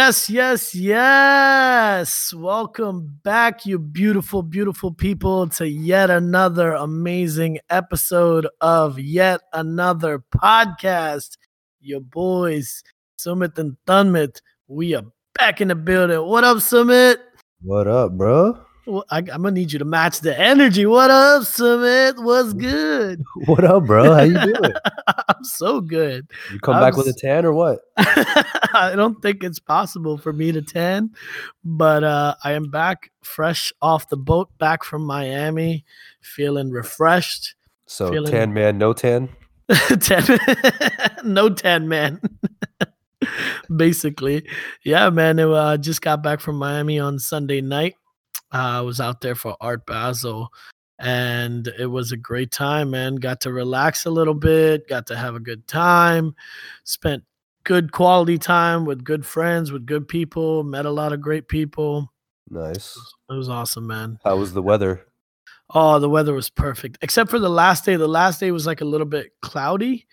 Yes, yes, yes. Welcome back, you beautiful, beautiful people, to yet another amazing episode of yet another podcast. Your boys, Sumit and Thunmit, we are back in the building. What up, Sumit? What up, bro? Well, I, am gonna need you to match the energy. What up, Sumit? What's good? What up, bro? How you doing? I'm so good. You come I'm back with a tan or what? I don't think it's possible for me to tan, but uh, I am back fresh off the boat, back from Miami, feeling refreshed. So Feeling- tan man, no tan. ten, no tan man. Basically, yeah, man. it, uh, just got back from Miami on Sunday night. Uh, I was out there for Art Basel, and it was a great time, man. Got to relax a little bit, got to have a good time, spent good quality time with good friends, with good people, met a lot of great people. Nice. It was awesome, man. How was the weather? Oh, the weather was perfect, except for the last day. The last day was like a little bit cloudy,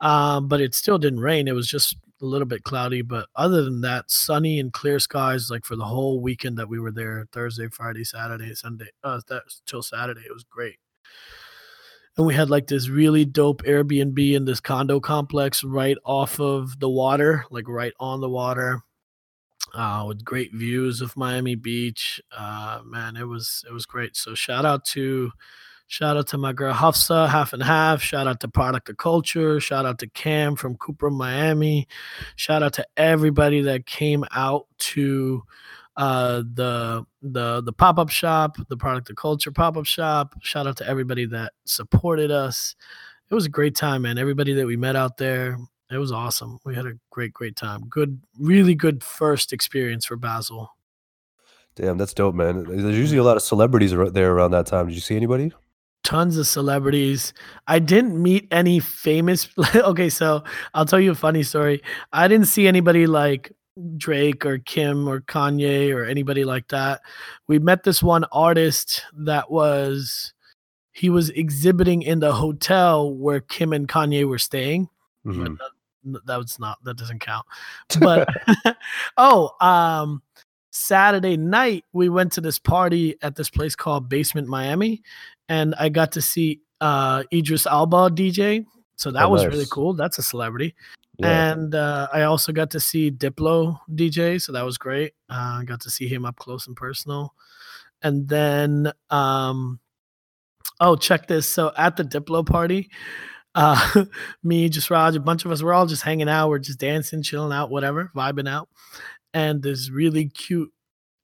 um, but it still didn't rain. It was just a little bit cloudy. But other than that, sunny and clear skies, like for the whole weekend that we were there Thursday, Friday, Saturday, Sunday, uh, that till Saturday. It was great. And we had like this really dope Airbnb in this condo complex right off of the water, like right on the water uh, with great views of Miami Beach. Uh, man, it was it was great. So shout out to shout out to my girl Hafsa, half and half. Shout out to Product of Culture. Shout out to Cam from Cooper, Miami. Shout out to everybody that came out to uh the the the pop-up shop the product of culture pop-up shop shout out to everybody that supported us it was a great time man everybody that we met out there it was awesome. We had a great, great time. Good, really good first experience for Basel. Damn, that's dope, man. There's usually a lot of celebrities there around that time. Did you see anybody? Tons of celebrities. I didn't meet any famous. okay, so I'll tell you a funny story. I didn't see anybody like Drake or Kim or Kanye or anybody like that. We met this one artist that was he was exhibiting in the hotel where Kim and Kanye were staying. Mhm. that, that was not that doesn't count but oh um saturday night we went to this party at this place called basement miami and i got to see uh idris elba dj so that Oh, was really cool that's a celebrity Yeah. and uh, I also got to see Diplo DJ, so that was great. Uh, I got to see him up close and personal. And then, um, oh, check this. So at the Diplo party, uh, me, Jasraj, a bunch of us, we're all just hanging out. We're just dancing, chilling out, whatever, vibing out. And this really cute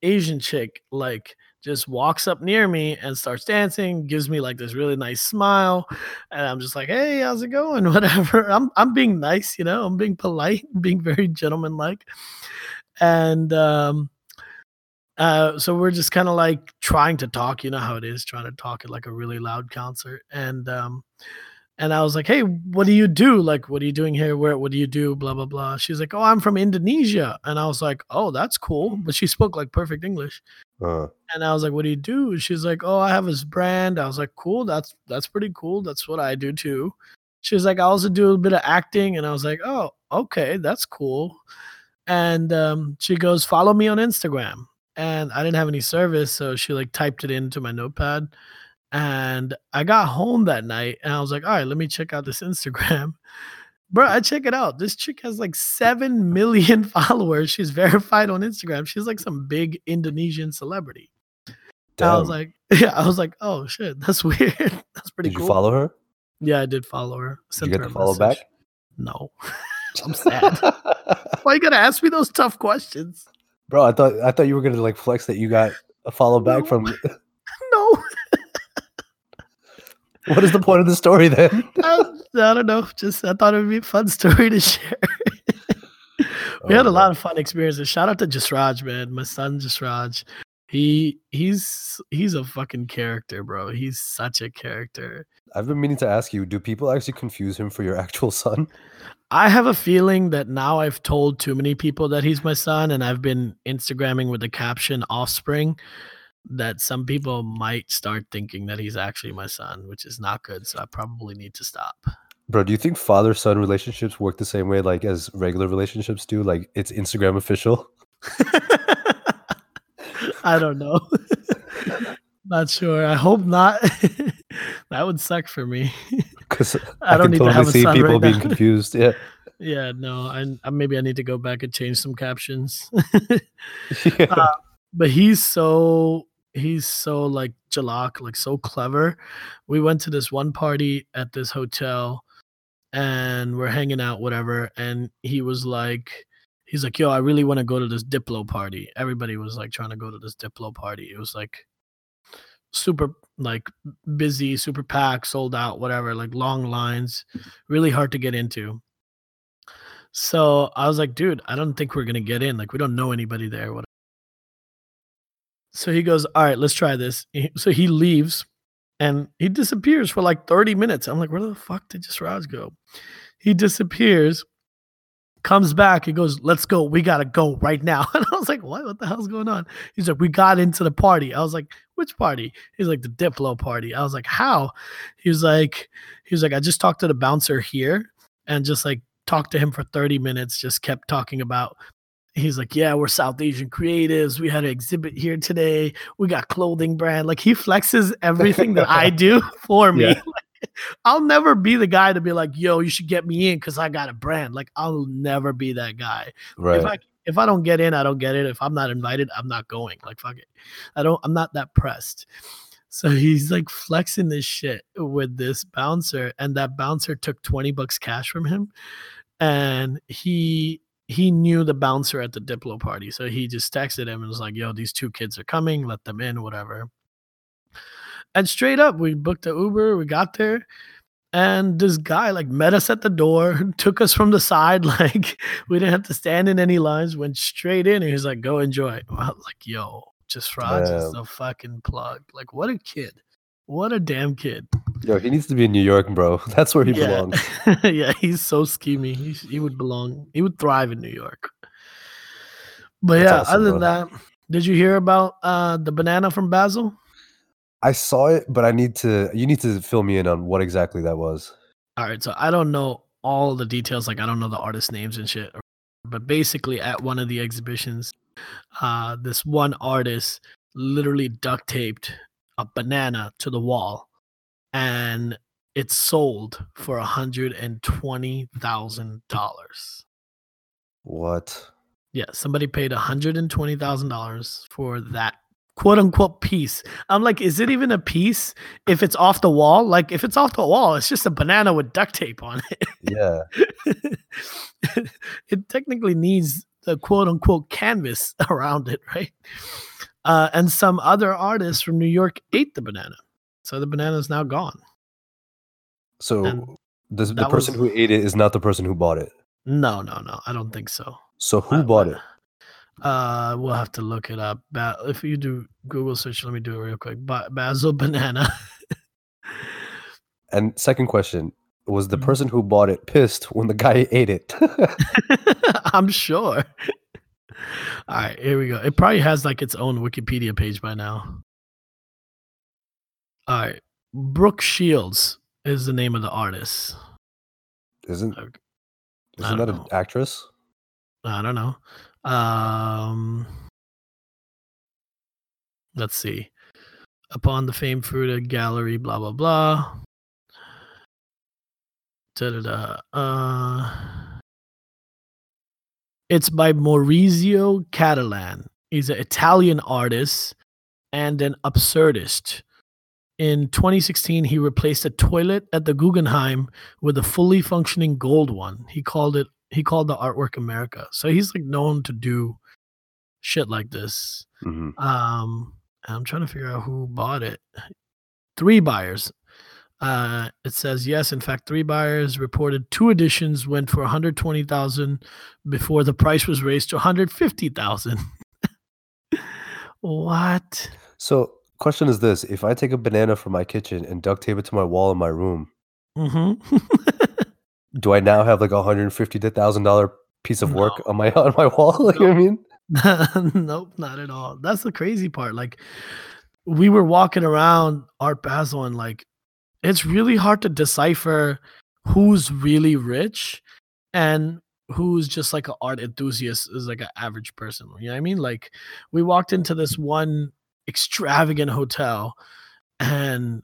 Asian chick, like, just walks up near me and starts dancing, gives me like this really nice smile, and I'm just like, "Hey, how's it going?" Whatever. I'm I'm being nice, you know. I'm being polite, being very gentlemanlike, and um, uh, so we're just kind of like trying to talk. You know how it is, trying to talk at like a really loud concert, and um, and I was like, "Hey, what do you do? Like, what are you doing here? Where? What do you do? Blah blah blah." She's like, "Oh, I'm from Indonesia," and I was like, "Oh, that's cool," but she spoke like perfect English. Uh, And I was like, "What do you do?" She's like, "Oh, I have this brand." I was like, "Cool, that's that's pretty cool. That's what I do too." She was like, "I also do a bit of acting," and I was like, "Oh, okay, that's cool." And um, she goes, "Follow me on Instagram." And I didn't have any service, so she like typed it into my notepad. And I got home that night, and I was like, "All right, let me check out this Instagram." Bro, I check it out. This chick has like 7 million followers. She's verified on Instagram. She's like some big Indonesian celebrity. I was like, yeah, I was like, oh shit, that's weird. That's pretty Did you cool. follow her? Yeah, I did follow her. Did you get to follow message. back? No. I'm sad. Why you gotta ask me those tough questions? Bro, I thought I thought you were gonna like flex that you got a follow back No. from. No. what is the point of the story then? I, I don't know. Just I thought it would be a fun story to share. we had a Oh, lot of fun experiences. Shout out to Jasraj, man. My son Jasraj. He he's he's a fucking character, bro. He's such a character. I've been meaning to ask you: Do people actually confuse him for your actual son? I have a feeling that now I've told too many people that he's my son, and I've been Instagramming with the caption offspring. That some people might start thinking that he's actually my son, which is not good. So I probably need to stop. Bro, do you think father son relationships work the same way like as regular relationships do? Like it's Instagram official? I don't know. not sure. I hope not. that would suck for me. Because I I, don't need to totally have a see son people right being now. confused. Yeah. Yeah, no. I, I maybe I need to go back and change some captions. yeah. Uh, but he's so he's so like jalak, like so clever. We went to this one party at this hotel and we're hanging out, whatever. And he was like, he's like, yo, I really want to go to this Diplo party. Everybody was like trying to go to this Diplo party. It was like super like busy, super packed, sold out, whatever, like long lines, really hard to get into. So I was like, dude, I don't think we're gonna get in. Like, we don't know anybody there. Whatever. So he goes, all right, let's try this. So he leaves and he disappears for like 30 minutes. I'm like, where the fuck did Jasraj go? He disappears, comes back, he goes, let's go. We gotta go right now. And I was like, what? What the hell's going on? He's like, we got into the party. I was like, which party? He's like, the Diplo party. I was like, how? He was like, he was like, I just talked to the bouncer here and just like talked to him for 30 minutes, just kept talking about he's like, Yeah, we're South Asian creatives. We had an exhibit here today. We got clothing brand. Like he flexes everything that I do for me. Yeah. Like, I'll never be the guy to be like, yo, you should get me in because I got a brand. Like I'll never be that guy. Right. If I if I don't get in, I don't get it. If I'm not invited, I'm not going. Like fuck it. I don't I'm not that pressed. So he's like flexing this shit with this bouncer, and that bouncer took 20 bucks cash from him. And he he knew the bouncer at the Diplo party. So he just texted him and was like, yo, these two kids are coming, let them in, whatever. And straight up, we booked an Uber, we got there, and this guy like met us at the door, took us from the side, like we didn't have to stand in any lines, went straight in, and he was like, "Go enjoy." I was like, "Yo, Jasraj is the fucking plug." Like, what a kid, what a damn kid. Yo, he needs to be in New York, bro. That's where he yeah, belongs. yeah, he's so schemy. He, he would belong. He would thrive in New York. But That's yeah, awesome, other than that, did you hear about uh the banana from Basel? I saw it, but I need to. You need to fill me in on what exactly that was. All right, so I don't know all the details, like I don't know the artist names and shit. But basically, at one of the exhibitions, uh, this one artist literally duct taped a banana to the wall, and it sold for a hundred and twenty thousand dollars. What? Yeah, somebody paid hundred and twenty thousand dollars for that quote unquote piece. I'm like, is it even a piece if it's off the wall? Like, if it's off the wall, it's just a banana with duct tape on it. Yeah. it technically needs the quote unquote canvas around it, right? Uh, and some other artists from New York ate the banana, so the banana is now gone. So And the, the person was- who ate it is not the person who bought it. No, no, no, I don't think so. So who Uh, bought it? Uh, we'll have to look it up. Ba- if you do Google search, let me do it real quick. Ba- Basel banana. And second question: Was the Mhm. person who bought it pissed when the guy ate it? I'm sure. All right, here we go. It probably has like its own Wikipedia page by now. All right, Brooke Shields is the name of the artist. isn't isn't that an actress? I don't know. Um, let's see. Upon the famed Fruta gallery, blah blah blah. Da-da-da. Uh, it's by Maurizio Cattelan. He's an Italian artist and an absurdist. In 2016, he replaced a toilet at the Guggenheim with a fully functioning gold one. He called it he called the artwork America. So he's like known to do shit like this. hmm Um, I'm trying to figure out who bought it. Three buyers. Uh, it says yes. In fact, three buyers reported two editions went for 120,000 before the price was raised to 150,000. what? So question is this: If I take a banana from my kitchen and duct tape it to my wall in my room, hmm do I now have like a hundred fifty thousand dollar piece of work No. on my on my wall? Like, you know what I mean? nope, not at all. That's the crazy part. Like, we were walking around Art Basel, and like, it's really hard to decipher who's really rich and who's just like an art enthusiast is like an average person. You know what I mean? Like we walked into this one extravagant hotel and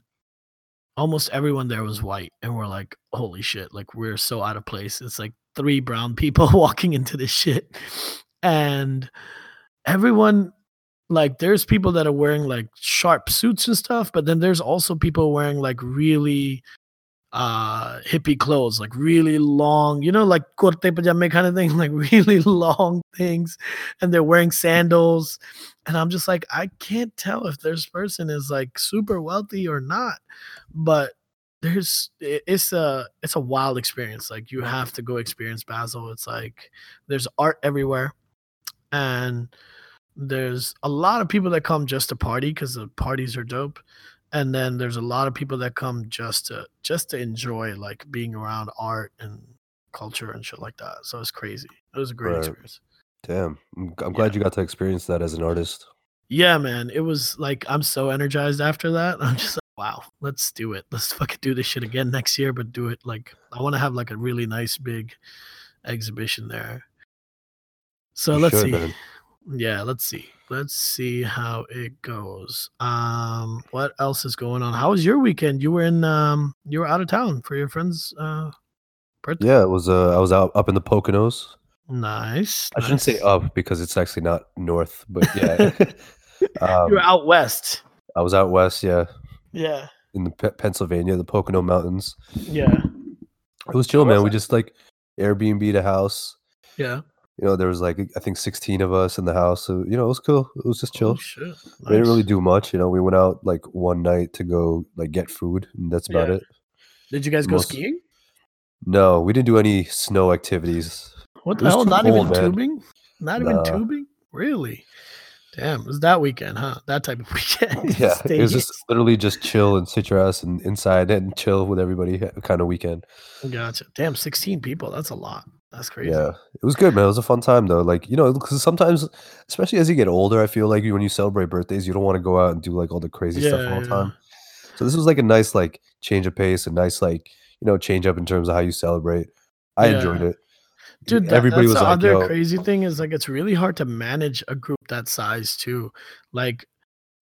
almost everyone there was white and we're like holy shit like we're so out of place it's like three brown people walking into this shit and everyone like there's people that are wearing like sharp suits and stuff but then there's also people wearing like really uh hippie clothes like really long you know like kurta pajama kind of thing like really long things and they're wearing sandals and i'm just like i can't tell if this person is like super wealthy or not but there's it's a it's a wild experience like you have to go experience basel it's like there's art everywhere and there's a lot of people that come just to party because the parties are dope and then there's a lot of people that come just to just to enjoy like being around art and culture and shit like that so it's crazy it was a great Right. experience Damn. I'm, I'm glad you got to experience that as an artist. yeah man it was like i'm so energized after that i'm just like wow let's do it let's fucking do this shit again next year but do it like i want to have like a really nice big exhibition there so You let's should, see man. Yeah let's see let's see how it goes um what else is going on how was your weekend you were in um you were out of town for your friend's uh birthday Yeah, it was. Uh, I was out up in the Poconos. nice I shouldn't say up because it's actually not north, but yeah. you um, were out west I was out west, yeah, yeah in the Pe- Pennsylvania, the Pocono Mountains. yeah It was chill, man. We just like Airbnb a house. yeah You know, there was like I think 16 of us in the house. So, you know, it was cool. It was just chill. oh, shit. We didn't really do much. You know, we went out like one night to go like get food, and that's about Yeah. it. did you guys go most- skiing No, we didn't do any snow activities. what the hell not cold, even man. tubing not even tubing really damn it was that weekend huh that type of weekend Yeah, it was just literally just chill and sit your ass and inside and chill with everybody eh, kind of weekend. gotcha damn 16 people that's a lot that's crazy Yeah, it was good, man. It was a fun time though. Like you know, because sometimes, especially as you get older, I feel like when you celebrate birthdays, you don't want to go out and do like all the crazy stuff all the yeah. time. So this was like a nice like change of pace, a nice like you know change up in terms of how you celebrate. I Yeah. enjoyed it. Dude, that, everybody that's was the like, other "Yo, crazy thing is like it's really hard to manage a group that size too. Like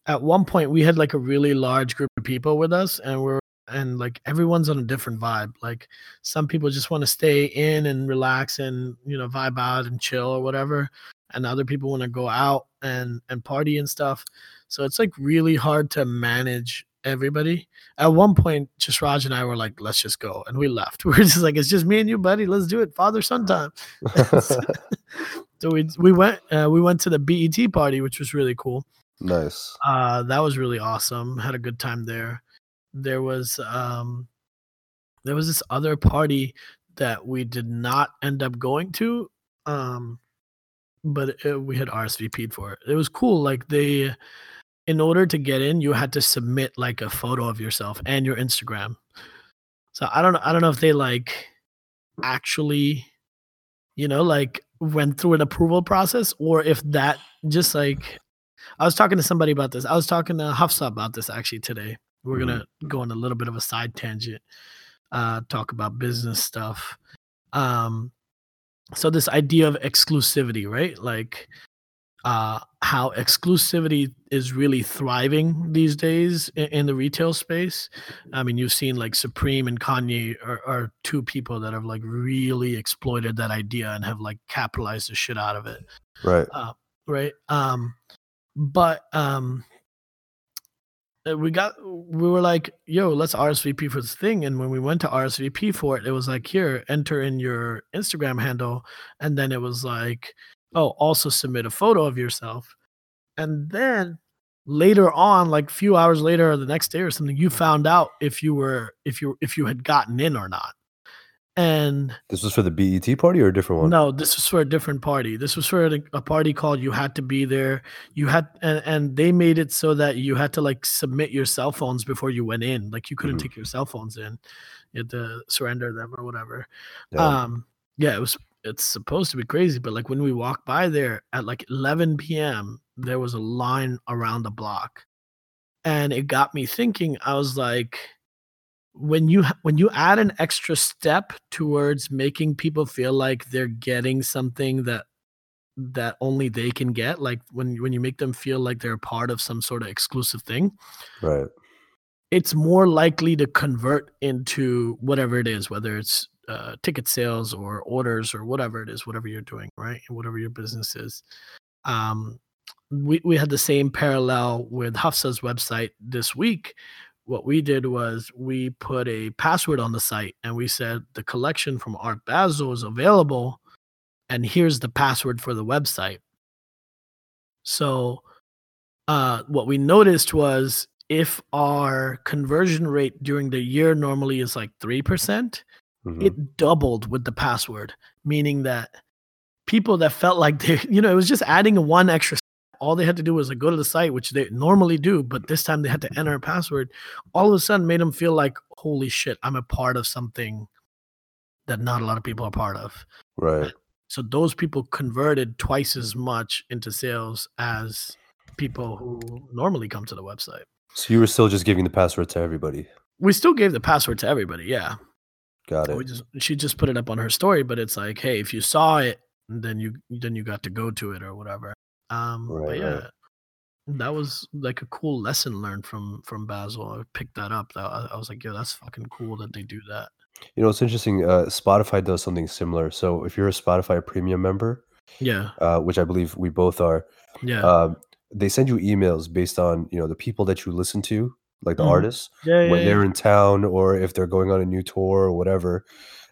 at one point we had like a really large group of people with us and we're and like everyone's on a different vibe. Like some people just want to stay in and relax and you know vibe out and chill or whatever. And other people want to go out and and party and stuff. So it's like really hard to manage everybody. At one point, Jasraj and I were like, let's just go. And we left. We were just like, it's just me and you, buddy. Let's do it. Father son time. So we we went uh, we went to the BET party, which was really cool. nice. Uh, that was really awesome. Had a good time there. There was um, there was this other party that we did not end up going to, um, but it, we had RSVP'd for it. It was cool. Like they, in order to get in, you had to submit like a photo of yourself and your Instagram. So I don't. I don't know if they like actually, you know, like went through an approval process or if that just like I was talking to somebody about this. I was talking to Hafsa about this actually today. We're Mhm. gonna go on a little bit of a side tangent, uh, talk about business stuff. Um, so this idea of exclusivity, right? Like, uh, how exclusivity is really thriving these days in, in the retail space. I mean, you've seen like Supreme and Kanye are, are two people that have like really exploited that idea and have like capitalized the shit out of it Right. right um but um uh, we got we were like yo let's rsvp for this thing. And when we went to rsvp for it it was like here enter in your instagram handle. And then it was like oh also submit a photo of yourself. And then later on like a few hours later or the next day or something you found out if you were if you if you had gotten in or not and This was for the BET party or a different one? no, this was for a different party. This was for a, a party called You Had to Be There. You had and, and they made it so that you had to like submit your cell phones before you went in. Like you couldn't Mhm. take your cell phones in. You had to surrender them or whatever. Damn. Um yeah, it was it's supposed to be crazy, but like when we walked by there at like 11 p.m., there was a line around the block. And it got me thinking, I was like, when you when you add an extra step towards making people feel like they're getting something that that only they can get like when when you make them feel like they're part of some sort of exclusive thing Right. it's more likely to convert into whatever it is whether it's uh, ticket sales or orders or whatever it is whatever you're doing right whatever your business is um we, we had the same parallel with Hafsa's website this week what we did was we put a password on the site and we said the collection from Art Basel is available and here's the password for the website. So uh, what we noticed was if our conversion rate during the year normally is like 3%, Mhm. it doubled with the password, meaning that people that felt like they, you know, it was just adding one extra. All they had to do was like go to the site, which they normally do, but this time they had to mm-hmm. enter a password. All of a sudden, made them feel like, holy shit, I'm a part of something that not a lot of people are part of. right. So those people converted twice as much into sales as people who normally come to the website. So you were still just giving the password to everybody. We still gave the password to everybody, yeah. Got it. We just she just put it up on her story, but it's like, hey, if you saw it, then you then you got to go to it or whatever. Um, but yeah, right. that was like a cool lesson learned from from Basel. I picked that up. That I, I was like, yo, that's fucking cool that they do that. You know, it's interesting. Uh, Spotify does something similar. So if you're a Spotify premium member, Yeah, uh, which I believe we both are, yeah, um, they send you emails based on you know the people that you listen to, like the Mhm. artists, yeah, yeah, when yeah. they're in town or if they're going on a new tour or whatever,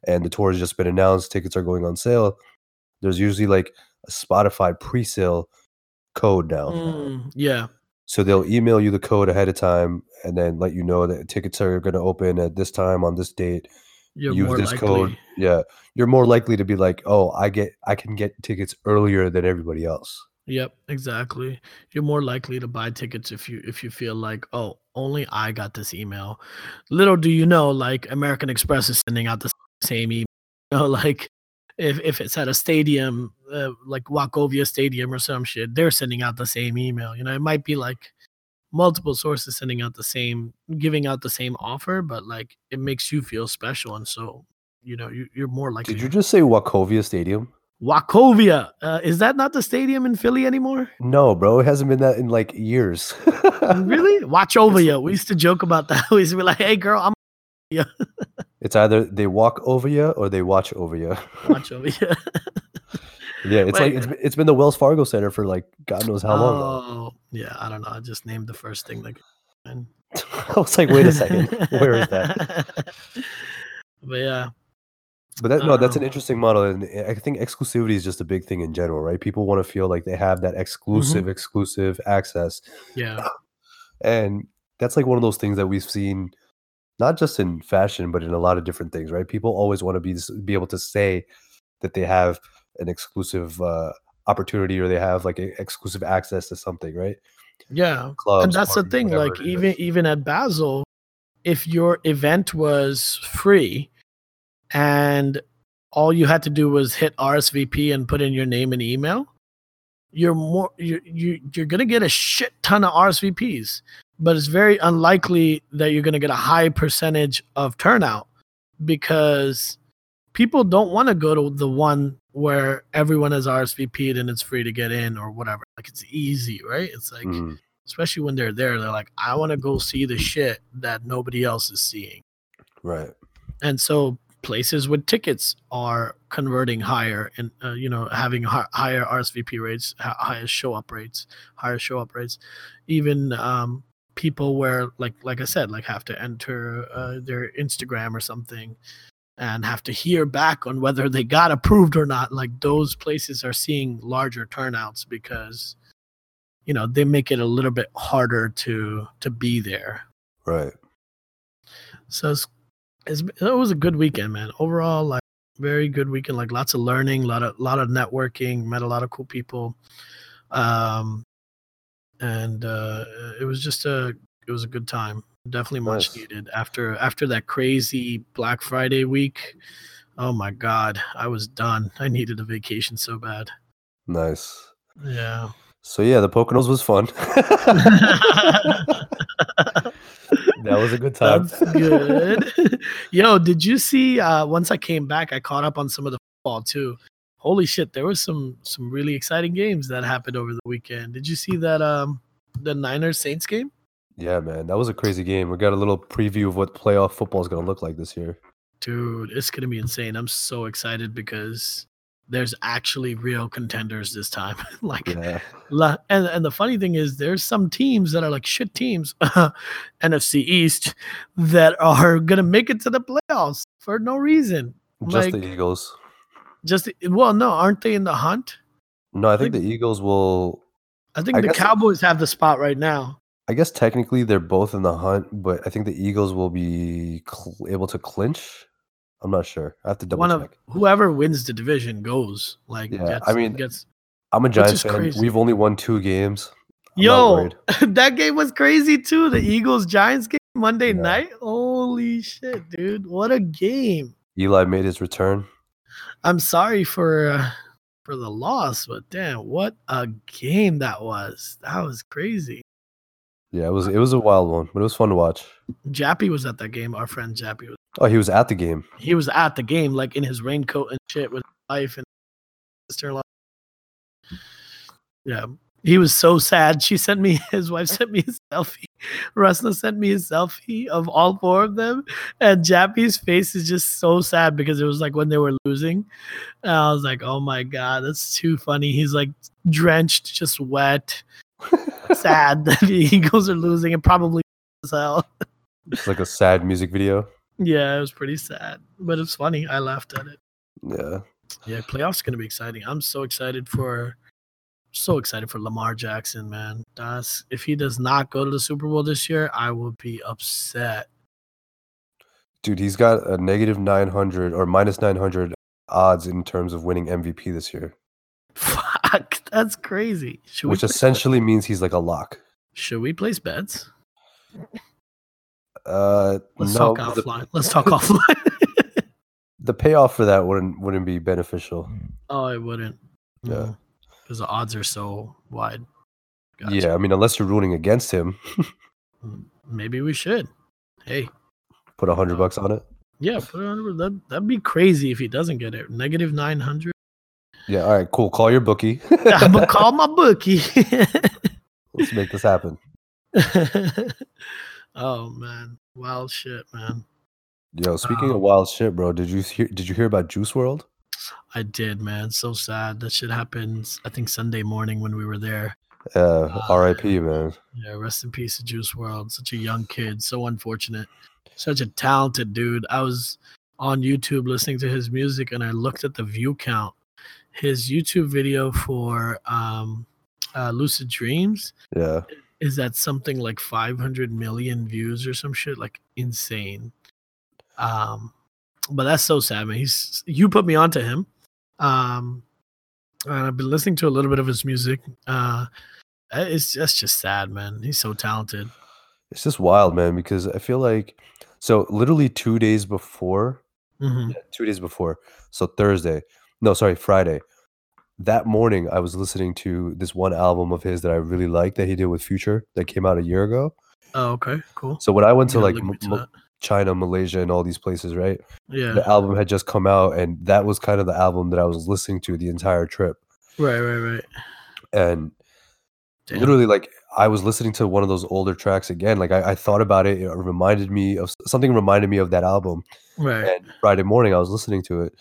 and the tour has just been announced, tickets are going on sale. There's usually like a Spotify pre-sale code now. Mm, yeah, So they'll email you the code ahead of time and then let you know that tickets are going to open at this time on this date. you're Use this likely. code. Yeah, you're more likely to be like, "Oh, I get I can get tickets earlier than everybody else." Yep, exactly. You're more likely to buy tickets if you if you feel like, oh, only I got this email. Little do you know, like American Express is sending out the same email. You know, like if if it's at a stadium, uh, like Wachovia Stadium or some shit, they're sending out the same email. You know, it might be like multiple sources sending out the same, giving out the same offer, but like it makes you feel special, and so you know you, you're more likely. Did you just say Wachovia Stadium? Wachovia? Uh, is that not the stadium in Philly anymore? No, bro, it hasn't been that in like years. really? Watch over you. We used to joke about that. We used to be like, "Hey, girl, I'm It's either they walk over you or they watch over you. watch over you." yeah, it's like it's, it's been the Wells Fargo Center for like God knows how long. Oh, yeah. I don't know. I just named the first thing that. and- I was like, wait a second, where is that? but yeah, But that, no, that's an Um, interesting model, and I think exclusivity is just a big thing in general, right? People want to feel like they have that exclusive, exclusive access, yeah, and that's like one of those things that we've seen, not just in fashion, but in a lot of different things, right? People always want to be be able to say that they have an exclusive uh, opportunity or they have like a, exclusive access to something, right? yeah. Clubs, and that's the thing. Like even even at Basel, if your event was free, and all you had to do was hit RSVP and put in your name and email, you're more you you you're gonna get a shit ton of RSVPs, but it's very unlikely that you're gonna get a high percentage of turnout because people don't want to go to the one where everyone has RSVP'd and it's free to get in or whatever. Like it's easy, right? It's like Mhm. especially when they're there, they're like, I want to go see the shit that nobody else is seeing. right, And so places with tickets are converting higher and uh, you know having hi- higher RSVP rates, hi- higher show up rates, higher show up rates. Even um, people where like like I said, like have to enter uh, their Instagram or something and have to hear back on whether they got approved or not. Like those places are seeing larger turnouts because you know they make it a little bit harder to to be there. right. So it's, it's it was a good weekend, man. Overall, like very good weekend. Like lots of learning, a lot of lot of networking, met a lot of cool people, um, and uh, it was just a it was a good time. Definitely much Nice. needed after after that crazy Black Friday week. Oh my god, I was done. I needed a vacation so bad. Nice. Yeah. So yeah, the Poconos was fun. that was a good time. That's good. Yo, did you see? Uh, once I came back, I caught up on some of the football too. Holy shit, there was some some really exciting games that happened over the weekend. Did you see that? Um, the Niners Saints game. Yeah, man, that was a crazy game. We got a little preview of what playoff football is going to look like this year. Dude, it's gonna be insane. I'm so excited because there's actually real contenders this time. like, Yeah, la- and and the funny thing is, there's some teams that are like shit teams, NFC East, that are gonna make it to the playoffs for no reason. just Like- the Eagles. Just well, no, aren't they in the hunt? No, I think Like- the Eagles will. I think I the Cowboys have the spot right now. I guess technically they're both in the hunt, but I think the Eagles will be cl- able to clinch. I'm not sure. I have to double One check. of whoever wins the division goes. Like, Yeah, gets, I mean, gets. I'm a Giants fan. crazy. We've only won two games. I'm Yo, that game was crazy too. The Eagles Giants game Monday Yeah. night. Holy shit, dude! What a game. Eli made his return. I'm sorry for uh, for the loss, but damn, what a game that was. That was crazy. Yeah, it was it was a wild one, but it was fun to watch. Jappy was at that game. Our friend Jappy was. Oh, he was at the game. He was at the game, like in his raincoat and shit with his wife and sister-in-law. Yeah, he was so sad. She sent me his wife sent me a selfie. Rusna sent me a selfie of all four of them, and Jappy's face is just so sad because it was like when they were losing. And I was like, oh my god, that's too funny. He's like drenched, just wet, sad that the Eagles are losing, and probably as hell. It's like a sad music video. Yeah, it was pretty sad, but it's funny. I laughed at it. Yeah. Yeah, playoffs gonna be exciting. I'm so excited for so excited for Lamar Jackson, man. That's if he does not go to the Super Bowl this year, I will be upset. Dude, he's got a negative 900 or minus 900 odds in terms of winning MVP this year, Fuck, that's crazy. Should which essentially means he's like a lock. should we place bets? Uh, Let's no, talk the, offline. Let's talk offline. the payoff for that wouldn't wouldn't be beneficial. oh, it wouldn't. Yeah. Because the odds are so wide. Gotcha. Yeah, I mean, unless you're rooting against him, Maybe we should. Hey, put a hundred bucks on it. yeah, put it on. That, that'd be crazy if he doesn't get it. Negative 900. Yeah, all right, cool. Call your bookie. I'm gonna call my bookie. Let's make this happen. oh man, wild shit, man. Yo, speaking Um, of wild shit, bro, did you hear? Did you hear about Juice WRLD? I did, man. So sad. That shit happened. I think Sunday morning when we were there. Uh, Uh, R.I.P. Man. Yeah, rest in peace to Juice WRLD. Such a young kid. So unfortunate. Such a talented dude. I was on YouTube listening to his music and I looked at the view count. His YouTube video for um, uh, Lucid Dreams Yeah, is at something like 500 million views or some shit like insane um but that's so sad man he's you put me onto him um and i've been listening to a little bit of his music uh it's that's just sad man he's so talented it's just wild, man. Because I feel like, so literally two days before, hmm Yeah, two days before. So Thursday. No, sorry, Friday. That morning, I was listening to this one album of his that I really liked that he did with Future that came out a year ago. oh okay cool So when I went to like M- into M- that. China, Malaysia, and all these places, right? yeah The album had just come out, and that was kind of the album that I was listening to the entire trip. right right right And Damn. literally, like I was listening to one of those older tracks again. Like I, I thought about it. It reminded me of something. Reminded me of that album. right And Friday morning, I was listening to it.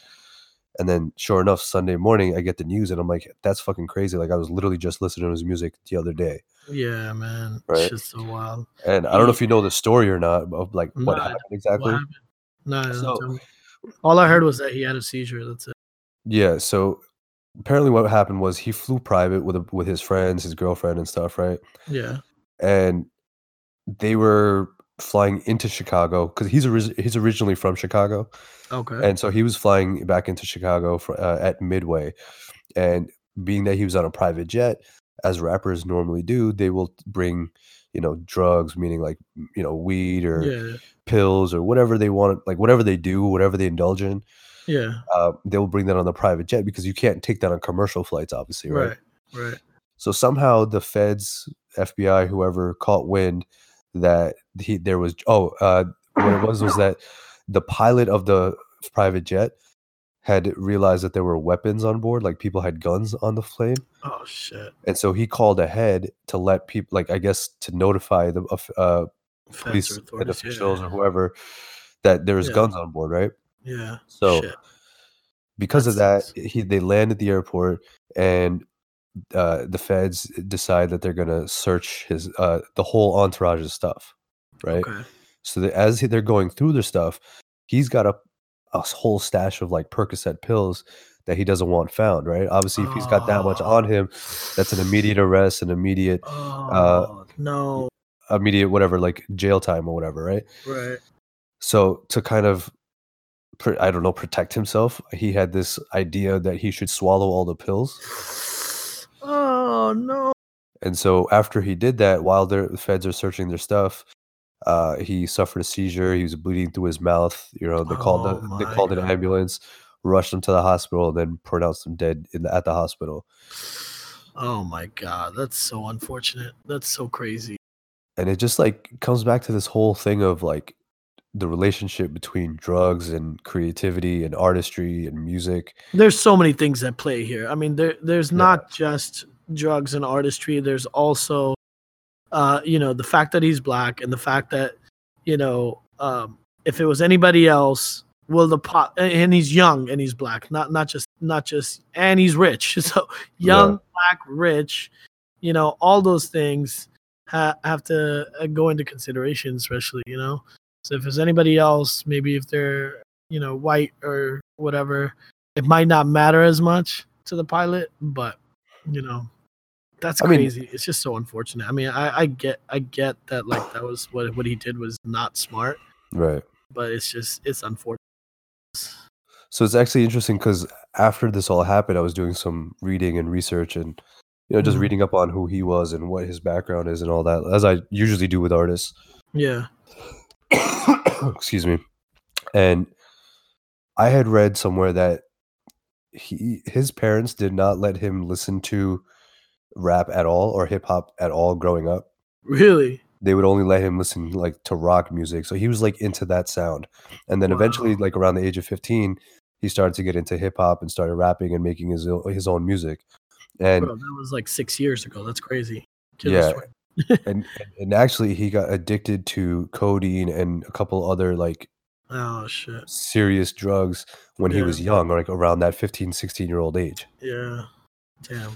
And then, sure enough, Sunday morning, I get the news and I'm like, that's fucking crazy. Like, I was literally just listening to his music the other day. yeah man Right. it's just so wild And I don't know if you know the story or not of like what happened exactly. no, So- all i heard was that he had a seizure that's it Yeah. So apparently, what happened was he flew private with a, with his friends, his girlfriend, and stuff, right? yeah And they were flying into Chicago because he's ori- he's originally from Chicago. okay. And so he was flying back into Chicago for, uh, at Midway, and being that he was on a private jet, as rappers normally do, they will bring, you know, drugs, meaning like you know weed or yeah. pills or whatever they want, like whatever they do, whatever they indulge in, yeah. uh, they'll bring that on the private jet because you can't take that on commercial flights, obviously, right? right right. So somehow the feds, FBI, whoever caught wind that he there was oh uh what it was was that the pilot of the private jet had realized that there were weapons on board, like people had guns on the plane, Oh shit. and so he called ahead to let people, like I guess, to notify the uh, police or and officials yeah. or whoever that there was Yeah. guns on board, right? Yeah. So shit. because of That that, he they land at the airport and uh, the feds decide that they're gonna search his uh, the whole entourage's stuff, right? Okay. So that as they're going through their stuff, he's got a, a whole stash of like Percocet pills that he doesn't want found, right? Obviously, if he's got that much on him, that's an immediate arrest, an immediate, Oh no. immediate whatever, like jail time or whatever, right? Right. So to kind of, I don't know, protect himself, he had this idea that he should swallow all the pills. Oh no. And so after he did that, while the feds are searching their stuff, uh, he suffered a seizure. He was bleeding through his mouth. You know, they called Oh the, they called an God. ambulance, rushed him to the hospital, and then pronounced him dead in the, at the hospital. Oh my god, that's so unfortunate. That's so crazy. And it just like comes back to this whole thing of like the relationship between drugs and creativity and artistry and music. There's so many things that play here. I mean, there there's Yeah. not just drugs and artistry. There's also, uh, you know, the fact that he's black and the fact that, you know, um, if it was anybody else, will the pot and he's young and he's black, not not just not just and he's rich. So young, Yeah. black, rich, you know, all those things ha- have to uh, go into consideration, especially you know. So if it's anybody else, maybe if they're you know white or whatever, it might not matter as much to the pilot. But you know, that's I mean- crazy. it's just so unfortunate. I mean, I, I get I get that like that was what what he did was not smart, Right. but it's just it's unfortunate. So it's actually interesting because after this all happened, I was doing some reading and research and you know just Mhm. reading up on who he was and what his background is and all that, as I usually do with artists. Yeah. Excuse me. And I had read somewhere that he his parents did not let him listen to rap at all or hip hop at all growing up. Really? They would only let him listen like to rock music. So he was like into that sound. And then eventually like around the age of 15, he started to get into hip hop and started rapping and making his own, his own music. And Bro, that was like six years ago. That's crazy. Kid Yeah. and and actually he got addicted to codeine and a couple other like Oh shit. serious drugs when he was young or like around that 15 16 year old age Yeah. Damn.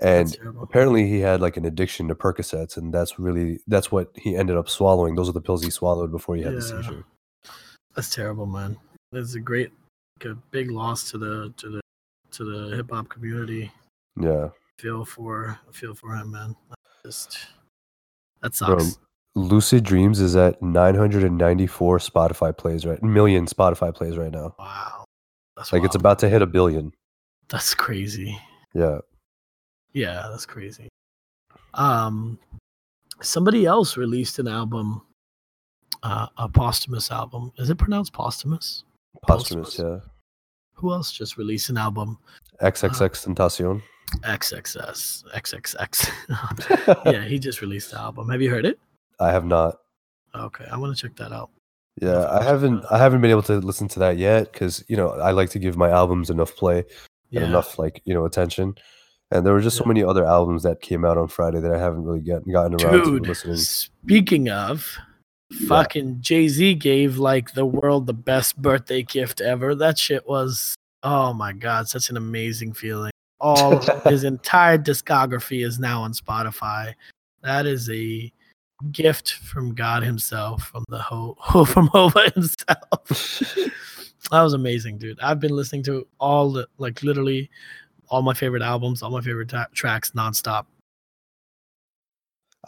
and apparently he had like an addiction to percocets and that's really that's what he ended up swallowing those are the pills he swallowed before he had the Yeah. seizure That's terrible, man. It's a great, like a big loss to the to the to the hip hop community. yeah Feel for feel for him, man. Just that Bro, sucks. lucid dreams is at 994 spotify plays right million spotify plays right now Wow. That's like it's about to hit a billion That's crazy. yeah Yeah, that's crazy. Um, somebody else released an album, uh, a posthumous album. Is it pronounced posthumous? posthumous yeah Who else just released an album? XXXTentacion XXS, XXX. yeah, he just released the album. Have you heard it? i have not Okay, I want to check that out. Yeah, I haven't. I haven't been able to listen to that yet because you know I like to give my albums enough play Yeah, and enough like you know attention. And there were just so many other albums that came out on Friday that I haven't really get, gotten around dude. to listening. Speaking of, fucking Jay Z gave like the world the best birthday gift ever. That shit was oh my god, such an amazing feeling. All his entire discography is now on Spotify. That is a gift from God Himself, from the ho, ho from Hova himself. that was amazing, dude. I've been listening to all the like literally all my favorite albums, all my favorite tracks nonstop.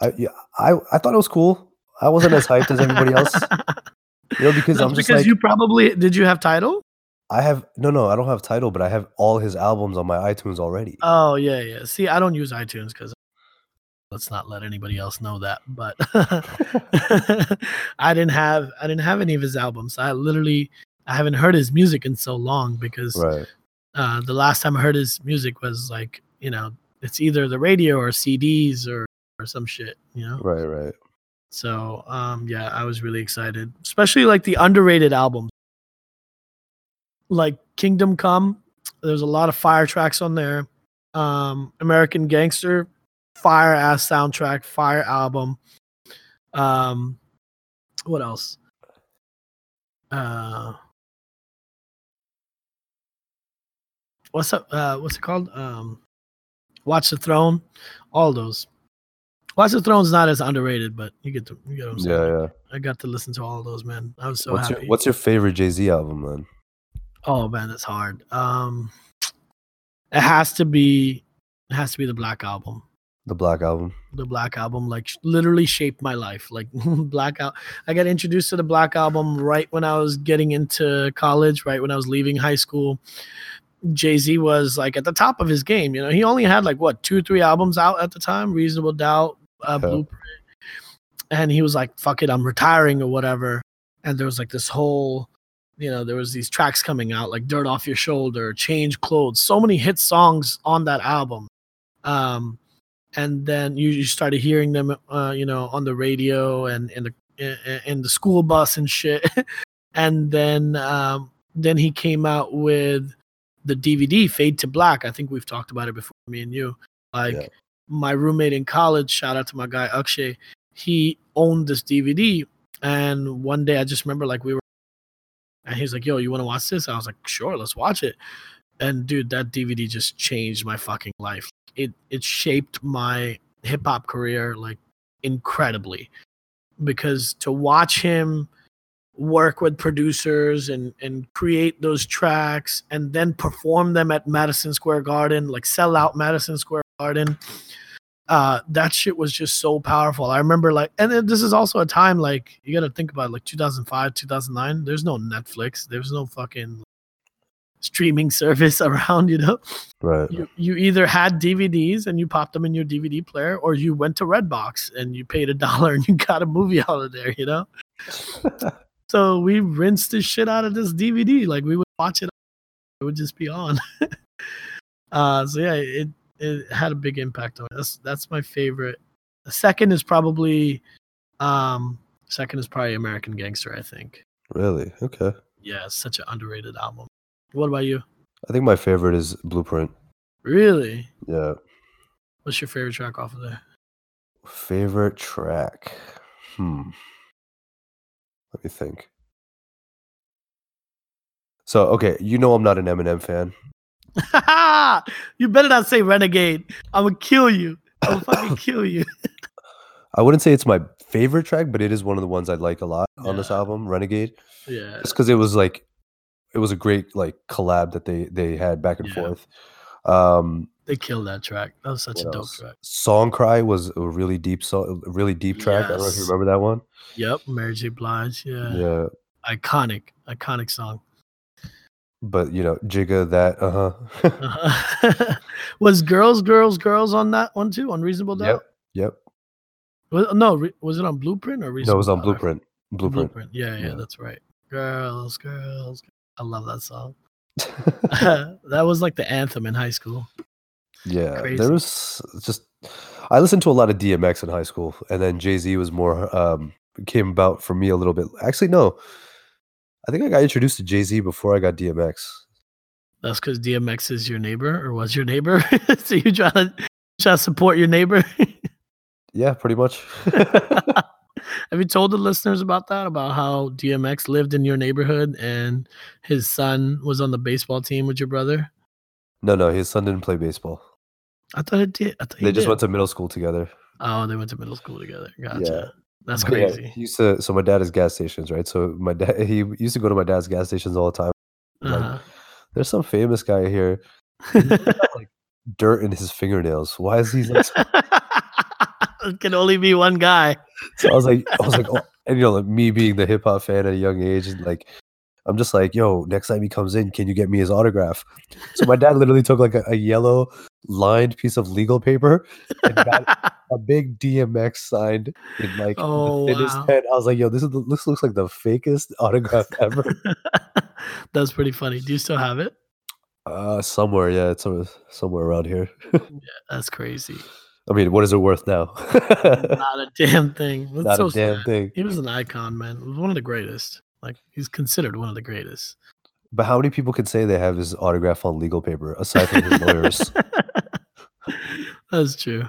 I yeah, I I thought it was cool. I wasn't as hyped as everybody else, you know, because That's I'm just because like you probably did. You have Tidal? I have no no I don't have Tidal, but I have all his albums on my iTunes already. Oh yeah, yeah. See, I don't use iTunes because let's not let anybody else know that. But I didn't have I didn't have any of his albums. I literally I haven't heard his music in so long because right. uh, the last time I heard his music was like you know it's either the radio or CDs or or some shit. You know. Right. Right. So um, yeah, I was really excited, especially like the underrated albums, like Kingdom Come. There's a lot of fire tracks on there. Um, American Gangster, fire ass soundtrack, fire album. Um, what else? Uh, what's up? Uh, what's it called? Um, Watch the Throne. All those. Watch the Throne's not as underrated, but you get to you get what I'm saying. Yeah, yeah. I got to listen to all those, man. I was so what's happy. your What's your favorite Jay Z album, man? Oh man, that's hard. Um, it has to be. It has to be the Black Album. The Black Album. The Black Album, like literally shaped my life. Like Black Al- I got introduced to the Black Album right when I was getting into college, right when I was leaving high school. Jay Z was like at the top of his game. You know, he only had like what two, three albums out at the time. Reasonable Doubt, uh, Yeah. Blueprint, and he was like, "Fuck it, I'm retiring" or whatever. And there was like this whole, you know, there was these tracks coming out like "Dirt Off Your Shoulder," "Change Clothes," so many hit songs on that album. Um, and then you, you started hearing them, uh, you know, on the radio and in the in, in the school bus and shit. and then um, then he came out with the DVD Fade to Black. I think we've talked about it before, me and you. Like Yeah. my roommate in college, shout out to my guy Akshay, he owned this DVD. And one day I just remember like we were and he's like, Yo, you want to watch this? I was like, Sure, let's watch it. And dude, that DVD just changed my fucking life. It it shaped my hip hop career like incredibly. Because to watch him work with producers and and create those tracks and then perform them at Madison Square Garden, like sell out Madison Square Garden. Uh, that shit was just so powerful. I remember like, and then this is also a time like you got to think about like 2005, 2009. There's no Netflix. There's no fucking streaming service around. You know, Right. you, you either had DVDs and you popped them in your DVD player, or you went to Redbox and you paid a dollar and you got a movie out of there. You know. So we rinsed the shit out of this DVD. Like we would watch it, it would just be on. uh, so yeah, it it had a big impact on me. That's that's my favorite. The second is probably, um, second is probably American Gangster. I think. really? Okay. Yeah, it's such an underrated album. What about you? I think my favorite is Blueprint. Really? Yeah. What's your favorite track off of there? Favorite track. Hmm. Let me think. So okay, you know I'm not an Eminem fan. you better not say Renegade. I'm gonna kill you. I'm gonna fucking kill you. I wouldn't say it's my favorite track, but it is one of the ones I like a lot on this album, Renegade. Yeah. Just because it was like, it was a great like collab that they they had back and Yeah. forth. Um, They killed that track. That was such a dope else? track. Song Cry was a really deep song, really deep track. I don't know if you remember that one. Yep, Mary J. Blige. Yeah. Yeah, Iconic, iconic song. But you know, Jigga that uh huh. Uh-huh. was Girls, Girls, Girls on that one too? On Reasonable Doubt? yep, yep. Was, no, re- was it on Blueprint or Reasonable No, it was on Blueprint. Blueprint. Blueprint. Yeah, yeah, Yeah. that's right. Girls, girls. I love that song. that was like the anthem in high school. yeah, Crazy. there was just. I listened to a lot of DMX in high school, and then Jay Z was more um came about for me a little bit. Actually, no, I think I got introduced to Jay Z before I got DMX. That's because DMX is your neighbor or was your neighbor. so you try to try to support your neighbor. Yeah, pretty much. Have you told the listeners about that? About how DMX lived in your neighborhood and his son was on the baseball team with your brother? no, no, his son didn't play baseball. I thought it did. I thought They just did. went to middle school together. Oh, they went to middle school together. Gotcha. Yeah. That's yeah, crazy. he used to. So my dad is gas stations, right? So my dad, he used to go to my dad's gas stations all the time. Uh-huh. There's some famous guy here, like dirt in his fingernails. Why is he like? so-" it can only be one guy. So I was like, I was like, oh, and you know, like me being the hip hop fan at a young age, and like, I'm just like, yo, next time he comes in, can you get me his autograph? So my dad literally took like a, a yellow lined piece of legal paper and got a big DMX signed in like Oh, the thinnest wow. pen. I was like, yo, this is the, this looks like the fakest autograph ever. That's pretty funny. Do you still have it? Uh, somewhere, yeah, it's uh, somewhere around here. yeah, That's crazy. I mean, what is it worth now? Not a damn thing. That's Not so a damn sad. thing. He was an icon, man. He was one of the greatest. Like he's considered one of the greatest. But how many people can say they have his autograph on legal paper aside from his lawyers? That's true.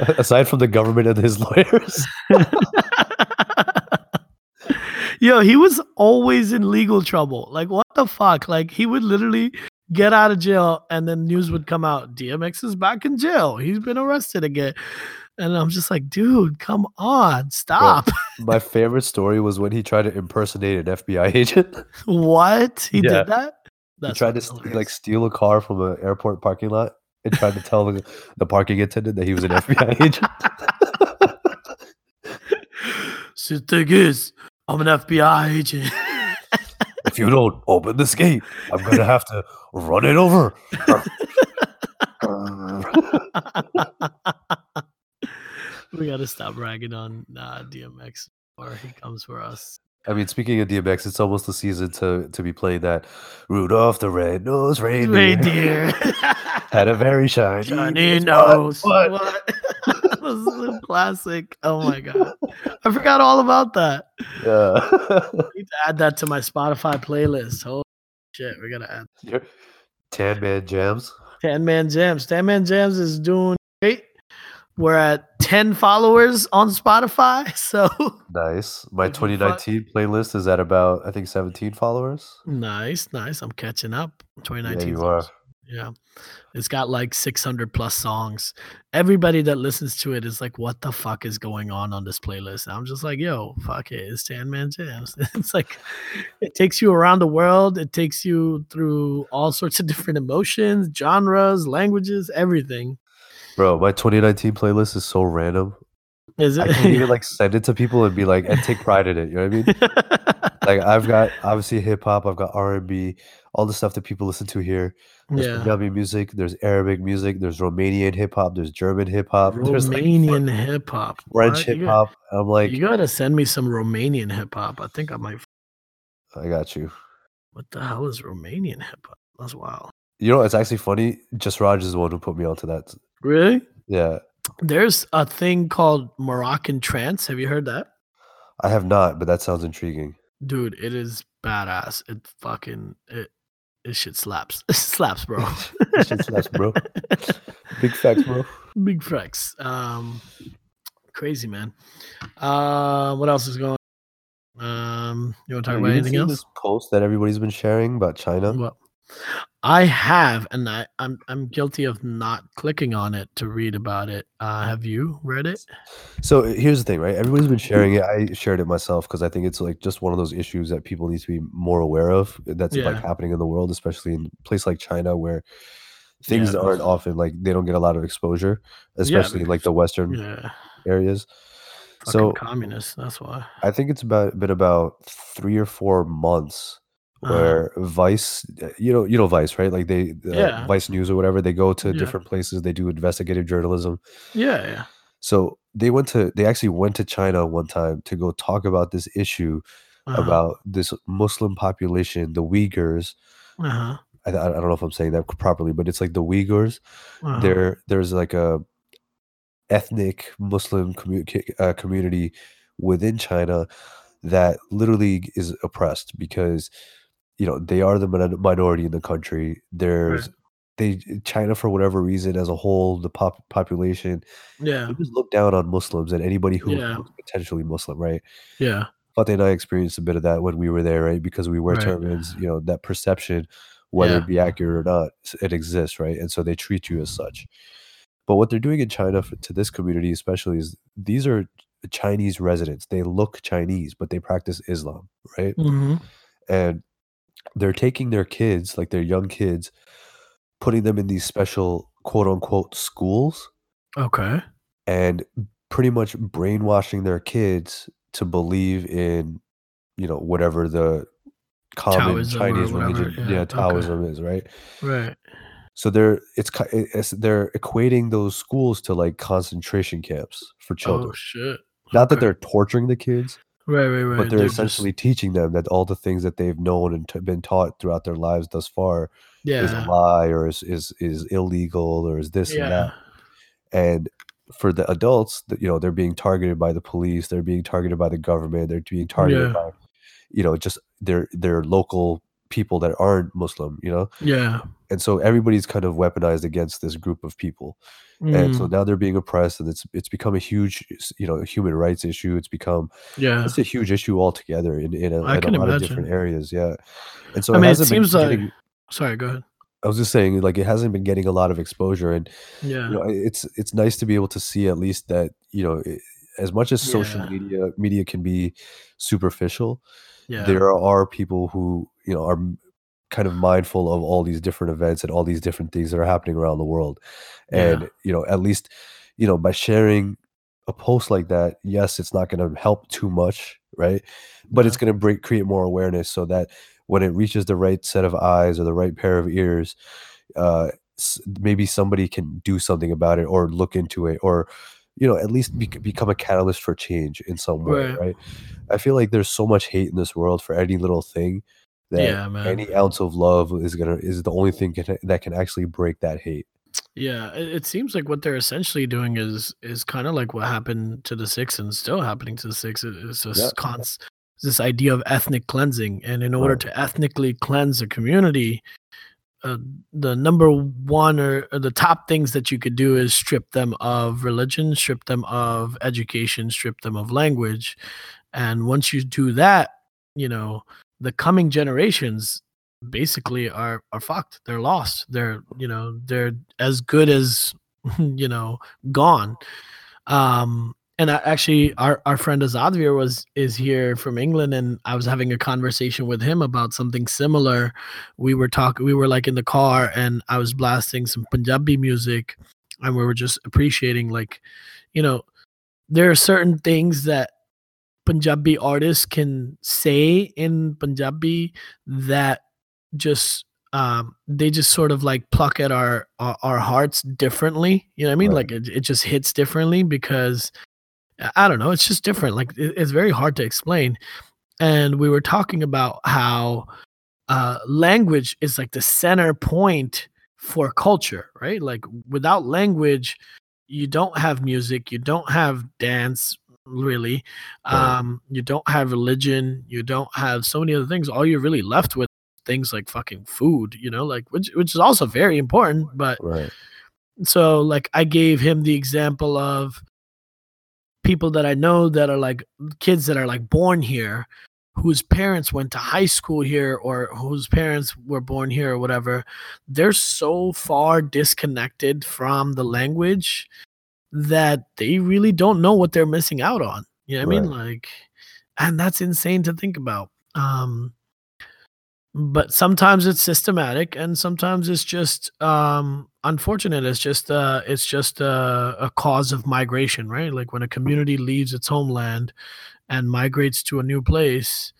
aside from the government and his lawyers? Yo, he was always in legal trouble. Like, what the fuck? Like, he would literally get out of jail and then news would come out DMX is back in jail. He's been arrested again. And I'm just like, dude, come on, stop. My favorite story was when he tried to impersonate an FBI agent. what? He Yeah. did that? he tried to like steal a car from an airport parking lot and tried to tell the, the parking attendant that he was an FBI agent. So the thing is, I'm an FBI agent. if you don't open this gate, I'm gonna have to run it over. we gotta stop ragging on uh, DMX or he comes for us. I mean, speaking of DMX, it's almost the season to to be playing that Rudolph the Red-Nosed Reindeer, Reindeer. Had a very shiny, Johnny nose. What? What? this is a classic. Oh my god. I forgot all about that. Yeah. I need to add that to my Spotify playlist. Holy shit, we gotta add Your Tan Man Jams. Tan Man Jams. Tan Man Jams is doing great. We're at 10 followers on Spotify. So Nice. My If you fu- 2019 playlist is at about I think 17 followers. nice, nice. I'm catching up. 2019. Yeah, 2019. you are. Yeah. It's got like 600 plus songs. Everybody that listens to it is like, what the fuck is going on on this playlist? And I'm just like, yo, fuck it. It's Tan Man Jams. It's like, it takes you around the world. It takes you through all sorts of different emotions, genres, languages, everything. Bro, my 2019 playlist is so random. Is it? I can't even like send it to people and be like and take pride in it. You know what I mean? Like I've got obviously hip hop, I've got R and B, all the stuff that people listen to here. There's yeah. Punjabi music, there's Arabic music, there's Romanian hip hop, there's German hip hop, there's like Romanian hip hop. French hip hop. I'm like, you gotta send me some Romanian hip hop. I think I might. I got you. What the hell is Romanian hip hop? That's wild. You know, it's actually funny. Jasraj is the one who put me onto that. Really? Yeah, There's a thing called Moroccan trance. Have you heard that? I have not, but that sounds intriguing. Dude, it is badass. It fucking it it shit slaps. It slaps, bro. That shit slaps, bro. Big facts, bro. Big flex. Um crazy man. Uh what else is going Um you want to talk You about anything else? This post that everybody's been sharing about China. Well, I have, and I, I'm I'm guilty of not clicking on it to read about it. Uh, have you read it? So uh, here's the thing, right? Everybody's been sharing it. I shared it myself because I think it's like just one of those issues that people need to be more aware of. That's like happening in the world, especially in a place like China where things Yeah. aren't often like they don't get a lot of exposure, especially in like the Western Yeah, areas. fucking So communists. That's why. I think it's about been about three or four months Uh-huh. where Vice, uh, you know, you know Vice, right? Like they, uh, Yeah. Vice News or whatever. They go to Yeah. different places. They do investigative journalism. Yeah, yeah. So they went to, they actually went to China one time to go talk about this issue Uh-huh. about this Muslim population, the Uyghurs. uh-huh. I, I don't know if I'm saying that properly, but it's like the Uyghurs. uh-huh. There, there's like a ethnic Muslim commu- uh, community within China that literally is oppressed because you know they are the minority in the country. There's they China for whatever reason as a whole, the pop population Yeah, they just look down on Muslims and anybody who Yeah. potentially Muslim, right? yeah, Fateh and I experienced a bit of that when we were there, right? Because we wear Right. turbans, you know, that perception, whether Yeah. it be accurate or not, it exists, right? And so they treat you as such. But what they're doing in China for, to this community, especially, is these are Chinese residents. They look Chinese, but they practice Islam, right? hmm And they're taking their kids, like their young kids, putting them in these special quote unquote schools Okay. and pretty much brainwashing their kids to believe in you know whatever the common Taoism chinese whatever, religion yeah, yeah, okay. taoism is right Right. so they're it's, it's they're equating those schools to like concentration camps for oh, children Oh shit. not that they're torturing the kids Right, right, right. but they're, just- essentially teaching them that all the things that they've known and t- been taught throughout their lives thus far is a lie or is is, is illegal or is this and that and for the adults, that you know, they're being targeted by the police, they're being targeted by the government, they're being targeted Yeah. by, you know, just their their local people that aren't Muslim, you know? Yeah. And so everybody's kind of weaponized against this group of people. And so Mm, now they're being oppressed and it's it's become a huge, you know, human rights issue. It's become yeah. it's a huge issue altogether in in a, in a lot of different areas, yeah. And so I it mean, it hasn't been seems like. Sorry, go ahead. I was just saying, like, it hasn't been getting a lot of exposure, and you Yeah. know, it's it's nice to be able to see at least that you know, i as much as social Yeah. media media can be superficial, Yeah. there are people who you know are kind of mindful of all these different events and all these different things that are happening around the world, Yeah. and you know, at least you know by sharing a post like that, yes, it's not going to help too much, right? But Yeah. it's going to break create more awareness so that when it reaches the right set of eyes or the right pair of ears, uh, maybe somebody can do something about it or look into it or you know at least bec become a catalyst for change in some way Right. right i feel like there's so much hate in this world for any little thing that Yeah, man. any ounce of love is gonna is the only thing can, that can actually break that hate Yeah, it, it seems like what they're essentially doing is is kind of like what happened to the Sikhs and still happening to the Sikhs. It- It's yeah this const, this idea of ethnic cleansing, and in order right to ethnically cleanse a community, uh, the number one or, or the top things that you could do is strip them of religion, strip them of education, strip them of language, and once you do that, you know the coming generations basically are are fucked. They're lost. They're you know they're as good as you know gone. Um, and I, actually, our our friend Azadvir was is here from England, and I was having a conversation with him about something similar. We were talking. We were like in the car, and I was blasting some Punjabi music, and we were just appreciating like, you know, there are certain things that Punjabi artists can say in Punjabi that just um they just sort of like pluck at our our, our hearts differently you know what i mean? Right. Like it, it just hits differently because i don't know it's just different like it, it's very hard to explain. And we were talking about how uh language is like the center point for culture right? Like without language you don't have music you don't have dance really. Um you don't have religion you don't have so many other things. All you're really left with things like fucking food you know like which which is also very important but right. so like i gave him the example of people that i know that are like kids that are like born here whose parents went to high school here or whose parents were born here or whatever. They're so far disconnected from the language that they really don't know what they're missing out on you know what i mean like and that's insane to think about um but sometimes it's systematic and sometimes it's just um unfortunate it's just uh it's just uh, a cause of migration right? Like when a community leaves its homeland and migrates to a new place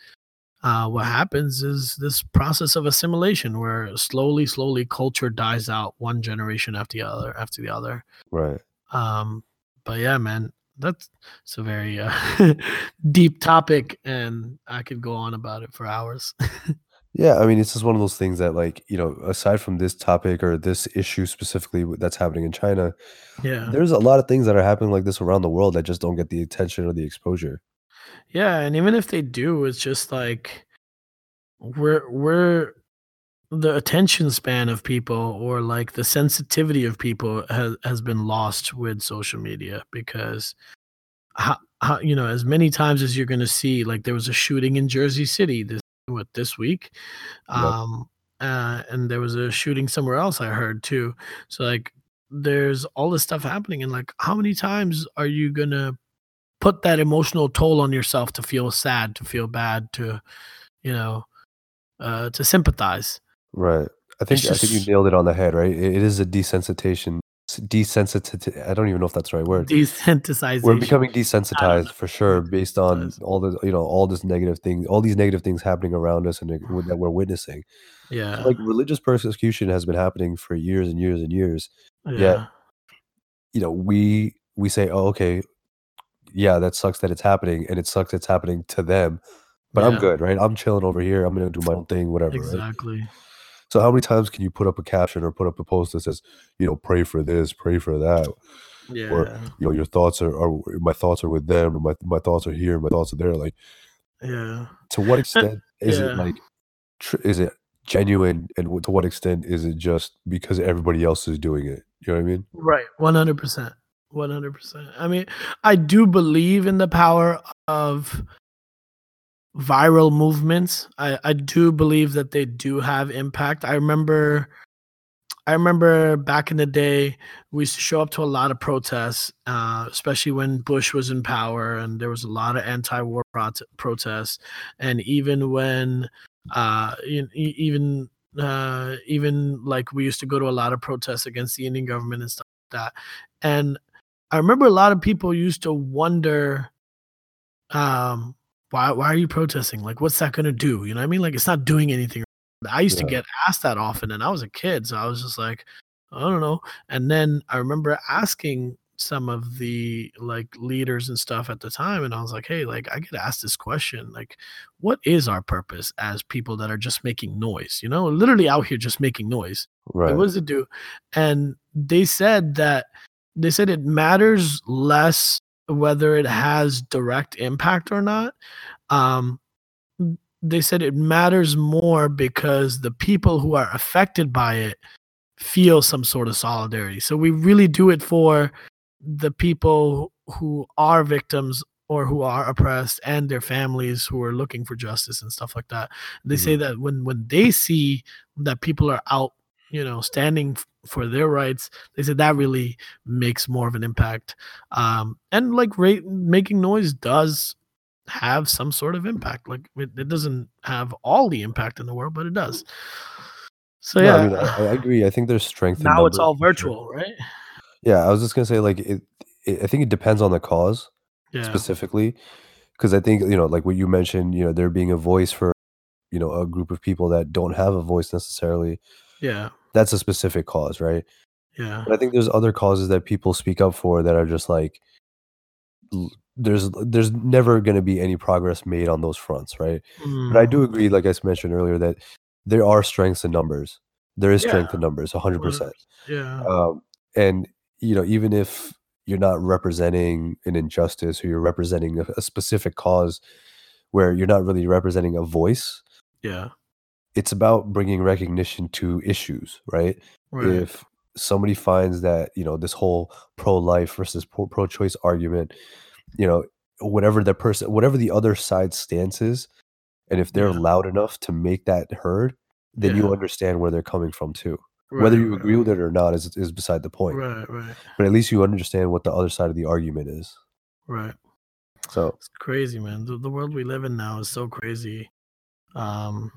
uh what happens is this process of assimilation where slowly slowly culture dies out one generation after the other after the other. Right um but yeah man that's it's a very uh, deep topic and i could go on about it for hours Yeah, I mean, it's just one of those things that, like, you know, aside from this topic or this issue specifically that's happening in China, yeah there's a lot of things that are happening like this around the world that just don't get the attention or the exposure. Yeah, and even if they do, it's just like we're we're the attention span of people or like the sensitivity of people has has been lost with social media because how, how you know as many times as you're going to see like there was a shooting in Jersey City this what this week Yep. um uh, and there was a shooting somewhere else I heard too so like there's all this stuff happening and like how many times are you going to put that emotional toll on yourself to feel sad, to feel bad, to you know, uh, to sympathize. Right. I think I think you nailed it on the head, right? It, it is a desensitization, desensitization. I don't even know if that's the right word. We're becoming I don't know. desensitized for sure, based on all the you know all this negative thing, all these negative things happening around us and that we're witnessing. So, Yeah, like religious persecution has been happening for years and years and years. Yet, yeah, you know, we we say, oh, okay, yeah, that sucks that it's happening, and it sucks it's happening to them. But I'm good, right? I'm chilling over here. I'm gonna do my own thing, whatever, right? So how many times can you put up a caption or put up a post that says, you know, pray for this, pray for that? Yeah. you know your thoughts are, are my thoughts are with them or my, my thoughts are here my thoughts are there like Yeah. to what extent is it like tr- is it genuine and to what extent is it just because everybody else is doing it you know what i mean Right. 100%. 100%. I mean, I do believe in the power of viral movements. I, I do believe that they do have impact. I remember I remember back in the day we used to show up to a lot of protests, uh, especially when Bush was in power and there was a lot of anti-war prot- protests and even when uh even uh even like we used to go to a lot of protests against the Indian government and stuff like that. And I remember a lot of people used to wonder um why why are you protesting? Like what's that gonna do? You know what I mean? Like it's not doing anything. I used to get asked that often and I was a kid, so I was just like, I don't know. And then I remember asking some of the like leaders and stuff at the time and I was like, hey, like I get asked this question, like what is our purpose as people that are just making noise? You know, literally out here just making noise. right Like, what does it do? And they said that they said it matters less whether it has direct impact or not. Um, they said it matters more because the people who are affected by it feel some sort of solidarity. So we really do it for the people who are victims or who are oppressed and their families who are looking for justice and stuff like that. They say that when when they see that people are out, you know, standing for their rights, they said that really makes more of an impact. Um, and like ra- making noise does have some sort of impact. Like it, it doesn't have all the impact in the world, but it does. So No, yeah, I mean, I, I agree. I think there's strength. now it's all for sure. virtual, right? Yeah, I was just gonna say, like, it, it. I think it depends on the cause Yeah, specifically, because I think you know, like what you mentioned, you know, there being a voice for, you know, a group of people that don't have a voice necessarily. yeah, That's a specific cause, right? yeah, But I think there's other causes that people speak up for that are just like, there's there's never gonna be any progress made on those fronts, right? But I Mm, do agree, like I mentioned earlier, that there are strengths in numbers. There is strength Yeah. in numbers, hundred percent. yeah, um, and you know even if you're not representing an injustice or you're representing a, a specific cause where you're not really representing a voice yeah, it's about bringing recognition to issues right, right, if somebody finds that you know this whole pro-life versus pro- pro-choice argument you know whatever the person whatever the other side's stance is and if they're Yeah. loud enough to make that heard then you understand where they're coming from too whether right, you agree with it or not is is beside the point right, right, but at least you understand what the other side of the argument is. right. So It's crazy, man. The, the world we live in now is so crazy. Um,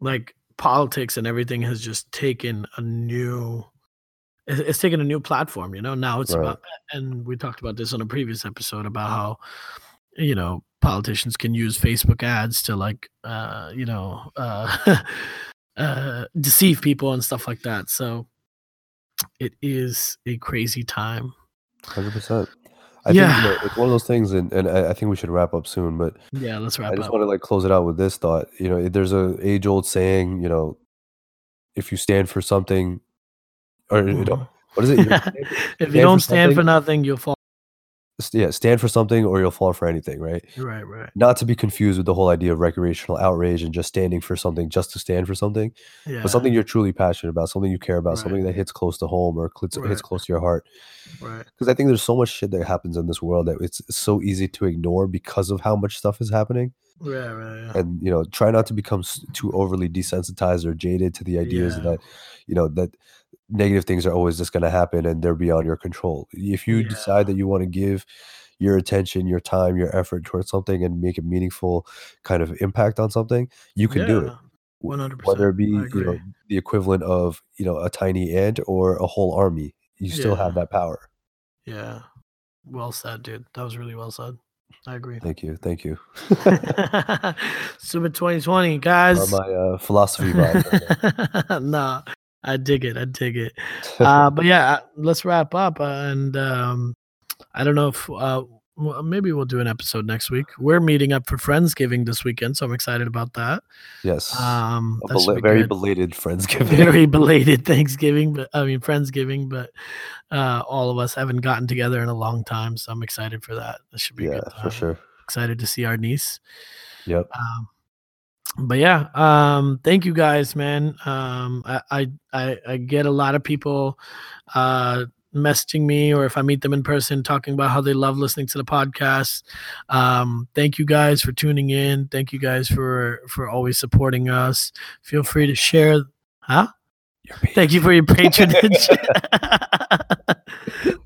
like politics and everything has just taken a new it's taken a new platform you know? Now it's right. about and we talked about this on a previous episode about how you know politicians can use facebook ads to like uh you know uh, uh deceive people and stuff like that. So it is a crazy time. 100% I yeah. think you know, it's one of those things, and, and I think we should wrap up soon. But yeah, let's wrap. I just up. want to like close it out with this thought. You know, there's a age old saying. You know, if you stand for something, or you know, mm-hmm. what is it? if you, you don't for stand for nothing, you'll fall yeah, stand for something, or you'll fall for anything. Right. Right, right. Not to be confused with the whole idea of recreational outrage and just standing for something just to stand for something, Yeah. but something you're truly passionate about, something you care about, Right. something that hits close to home or cl- Right. hits close to your heart. Right. because I think there's so much shit that happens in this world that it's so easy to ignore because of how much stuff is happening. Right, right. Yeah. And you know, try not to become too overly desensitized or jaded to the ideas Yeah. that you know that negative things are always just going to happen and they're beyond your control. If you Yeah. decide that you want to give your attention, your time, your effort towards something and make a meaningful kind of impact on something, you can do it. 100%. Whether it be you know the equivalent of you know a tiny ant or a whole army, you still Yeah. have that power. Yeah. Well said, dude. That was really well said. I agree. Thank you, thank you. Super 2020, Are guys. my uh, philosophy right nah, I dig it. I dig it. Uh, but yeah, uh, let's wrap up. Uh, and um, I don't know if uh, well, maybe we'll do an episode next week. We're meeting up for Friendsgiving this weekend, so I'm excited about that. Yes. Um, A that bela- very good. belated Friendsgiving. very belated Thanksgiving, but I mean Friendsgiving, but uh, all of us haven't gotten together in a long time, so I'm excited for that. That should be yeah, for sure. Excited to see our niece. Yep. Um, but yeah, um, thank you guys, man. Um, I, I I get a lot of people uh messaging me or if I meet them in person talking about how they love listening to the podcast. Um, thank you guys for tuning in. Thank you guys for for always supporting us. Feel free to share huh? Thank you for your patronage.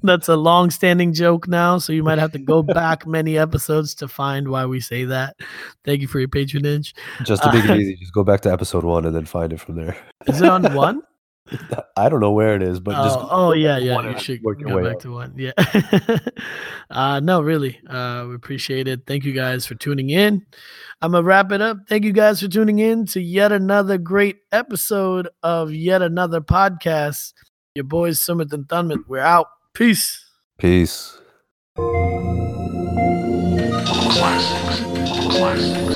That's a long-standing joke now, so you might have to go back many episodes to find why we say that. Thank you for your patronage. Just to make Uh, it easy, just go back to episode one and then find it from there. Is it on one? I don't know where it is, but just oh, oh yeah, yeah. You should work your go way back up. to one. Yeah. uh, no, really. Uh, we appreciate it. Thank you guys for tuning in. I'm gonna wrap it up. Thank you guys for tuning in to yet another great episode of yet another podcast. Your boys Sumit and Thunmit. We're out. Peace. peace. Classics. Classics.